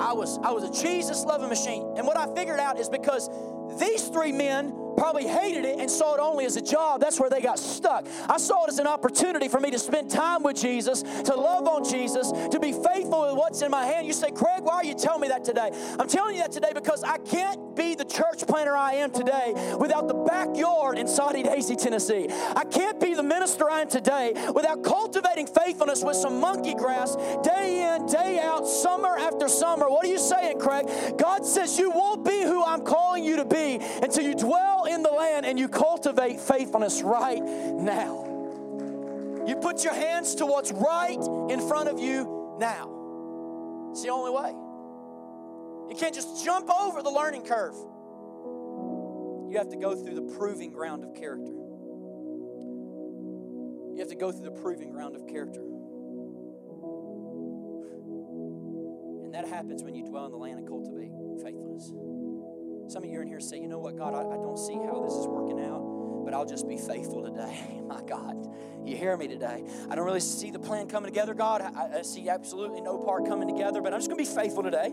I was I was a Jesus loving machine, and what I figured out is because these three men probably hated it and saw it only as a job. That's where they got stuck. I saw it as an opportunity for me to spend time with Jesus, to love on Jesus, to be faithful with what's in my hand. You say, Craig, why are you telling me that today? I'm telling you that today because I can't be the church planter I am today without the backyard in Soddy-Daisy, Tennessee. I can't be the minister I am today without cultivating faithfulness with some monkey grass day in, day out, summer after summer. What are you saying, Craig? God says you won't be who I'm calling you to be until you dwell in the land and you cultivate faithfulness right now. You put your hands to what's right in front of you now. It's the only way. You can't just jump over the learning curve. You have to go through the proving ground of character. You have to go through the proving ground of character. And that happens when you dwell in the land and cultivate faithfulness. Some of you in here say, you know what, God, I, I don't see how this is working out, but I'll just be faithful today. [LAUGHS] My God, you hear me today. I don't really see the plan coming together, God. I, I see absolutely no part coming together, but I'm just going to be faithful today.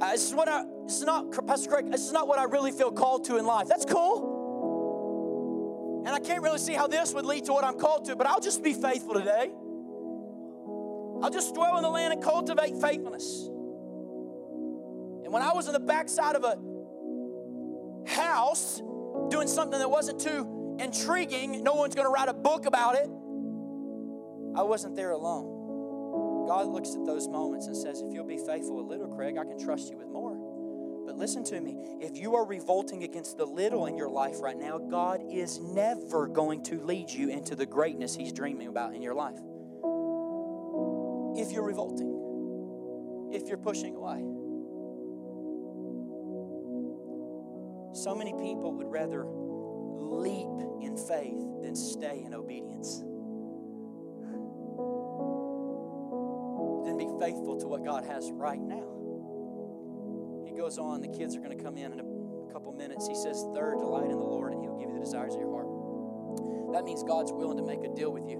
Uh, this is what I, this is not, Pastor Craig, this is not what I really feel called to in life. That's cool. And I can't really see how this would lead to what I'm called to, but I'll just be faithful today. I'll just dwell in the land and cultivate faithfulness. And when I was in the backside of a house doing something that wasn't too intriguing, no one's going to write a book about it, I wasn't there alone. God looks at those moments and says, If you'll be faithful with little, Craig, I can trust you with more. But listen to me if you are revolting against the little in your life right now, God is never going to lead you into the greatness He's dreaming about in your life. If you're revolting, if you're pushing away. So many people would rather leap in faith than stay in obedience. Than be faithful to what God has right now. he goes on, the kids are going to come in in a couple minutes. He says, Third, delight in the Lord, and he'll give you the desires of your heart. That means God's willing to make a deal with you.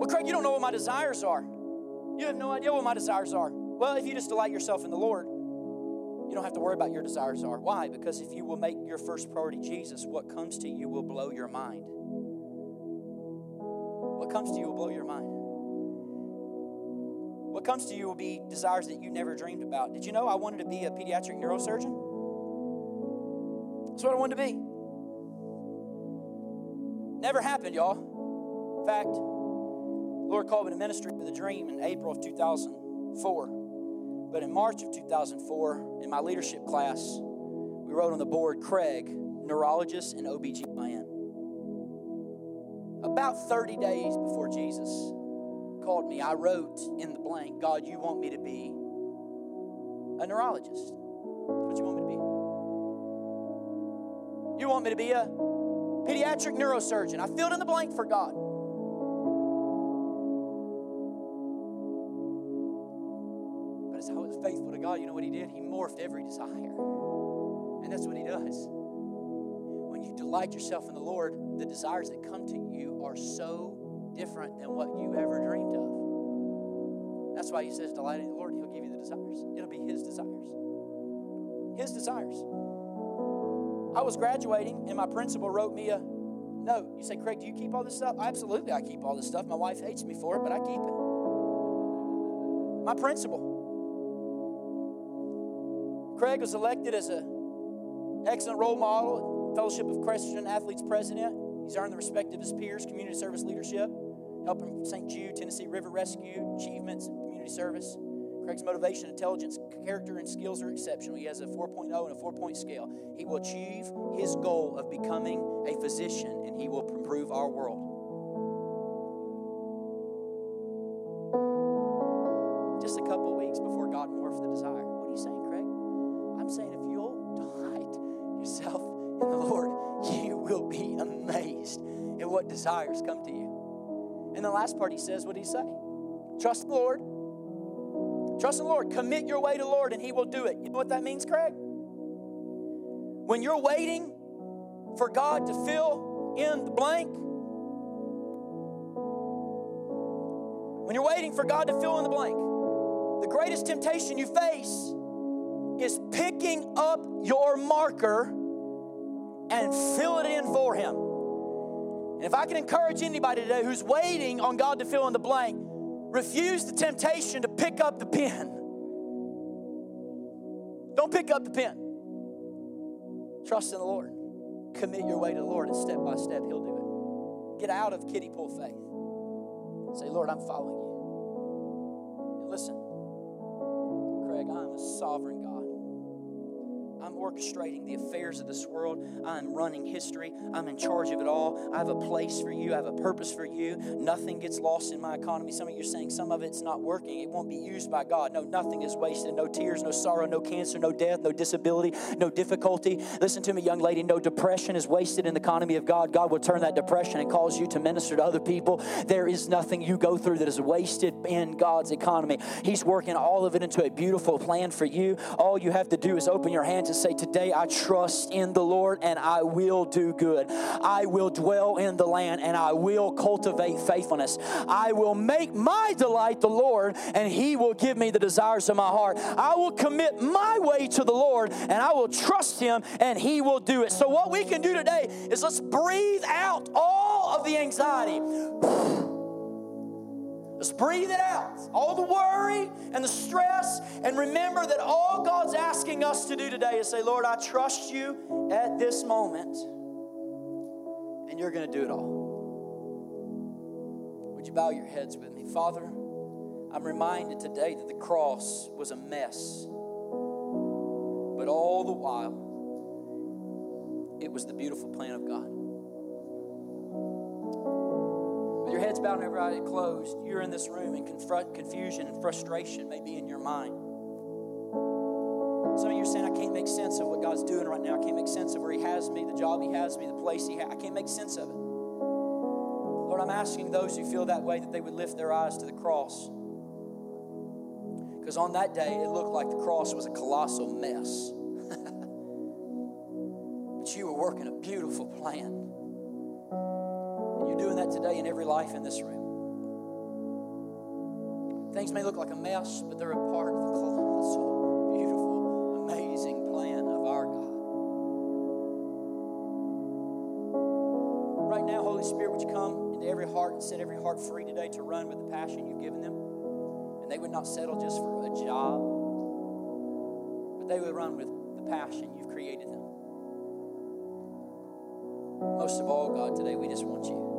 Well, Craig, you don't know what my desires are. You have no idea what my desires are. Well, if you just delight yourself in the Lord, you don't have to worry about your desires are. Why? Because if you will make your first priority Jesus, what comes to you will blow your mind. What comes to you will blow your mind. What comes to you will be desires that you never dreamed about. Did you know I wanted to be a pediatric neurosurgeon? That's what I wanted to be. Never happened, y'all. In fact, Lord called me to ministry with a dream in April of 2004. But in March of 2004, in my leadership class, we wrote on the board Craig, neurologist and OBGYN. About 30 days before Jesus called me, I wrote in the blank, God, you want me to be a neurologist. That's what you want me to be. You want me to be a pediatric neurosurgeon. I filled in the blank for God. What He did? He morphed every desire. And that's what He does. When you delight yourself in the Lord, the desires that come to you are so different than what you ever dreamed of. That's why He says, Delight in the Lord, He'll give you the desires. It'll be His desires. His desires. I was graduating, and my principal wrote me a note. You say, Craig, do you keep all this stuff? Absolutely, I keep all this stuff. My wife hates me for it, but I keep it. My principal. Craig was elected as an excellent role model, Fellowship of Christian Athletes president. He's earned the respect of his peers, community service leadership, helping St. Jude, Tennessee River Rescue, achievements community service. Craig's motivation, intelligence, character, and skills are exceptional. He has a 4.0 and a 4 point scale. He will achieve his goal of becoming a physician and he will improve our world. Come to you. And the last part he says, what did he say? Trust the Lord Trust the Lord. Commit your way to the Lord and He will do it. You know what that means, Craig? When you're waiting for God to fill in the blank, when you're waiting for God to fill in the blank, the greatest temptation you face is picking up your marker and fill it in for Him. And if I can encourage anybody today who's waiting on God to fill in the blank, refuse the temptation to pick up the pen. Don't pick up the pen. Trust in the Lord. Commit your way to the Lord, and step by step, He'll do it. Get out of kiddie pool faith. Say, Lord, I'm following you. And listen, Craig, I'm a sovereign God. I'm orchestrating the affairs of this world. I'm running history. I'm in charge of it all. I have a place for you. I have a purpose for you. Nothing gets lost in my economy. Some of you are saying some of it's not working. It won't be used by God. No, nothing is wasted. No tears, no sorrow, no cancer, no death, no disability, no difficulty. Listen to me, young lady. No depression is wasted in the economy of God. God will turn that depression and cause you to minister to other people. There is nothing you go through that is wasted in God's economy. He's working all of it into a beautiful plan for you. All you have to do is open your hands say, Today I trust in the Lord and I will do good. I will dwell in the land and I will cultivate faithfulness. I will make my delight the Lord and He will give me the desires of my heart. I will commit my way to the Lord and I will trust Him and He will do it. So, what we can do today is let's breathe out all of the anxiety. Let's breathe it out. All the worry and the stress. And remember that all God's asking us to do today is say, Lord, I trust you at this moment. And you're going to do it all. Would you bow your heads with me? Father, I'm reminded today that the cross was a mess. But all the while, it was the beautiful plan of God. Heads bowed and every eye closed, you're in this room and confusion and frustration may be in your mind. Some of you are saying, I can't make sense of what God's doing right now. I can't make sense of where He has me, the job He has me, the place He has. I can't make sense of it. Lord, I'm asking those who feel that way that they would lift their eyes to the cross. Because on that day, it looked like the cross was a colossal mess. [LAUGHS] but you were working a beautiful plan. That today in every life in this room. Things may look like a mess, but they're a part of the colossal, beautiful, amazing plan of our God. Right now, Holy Spirit, would you come into every heart and set every heart free today to run with the passion you've given them? And they would not settle just for a job, but they would run with the passion you've created them. Most of all, God, today we just want you.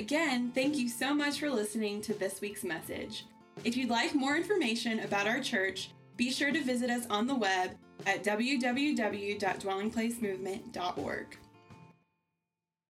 Again, thank you so much for listening to this week's message. If you'd like more information about our church, be sure to visit us on the web at www.dwellingplacemovement.org.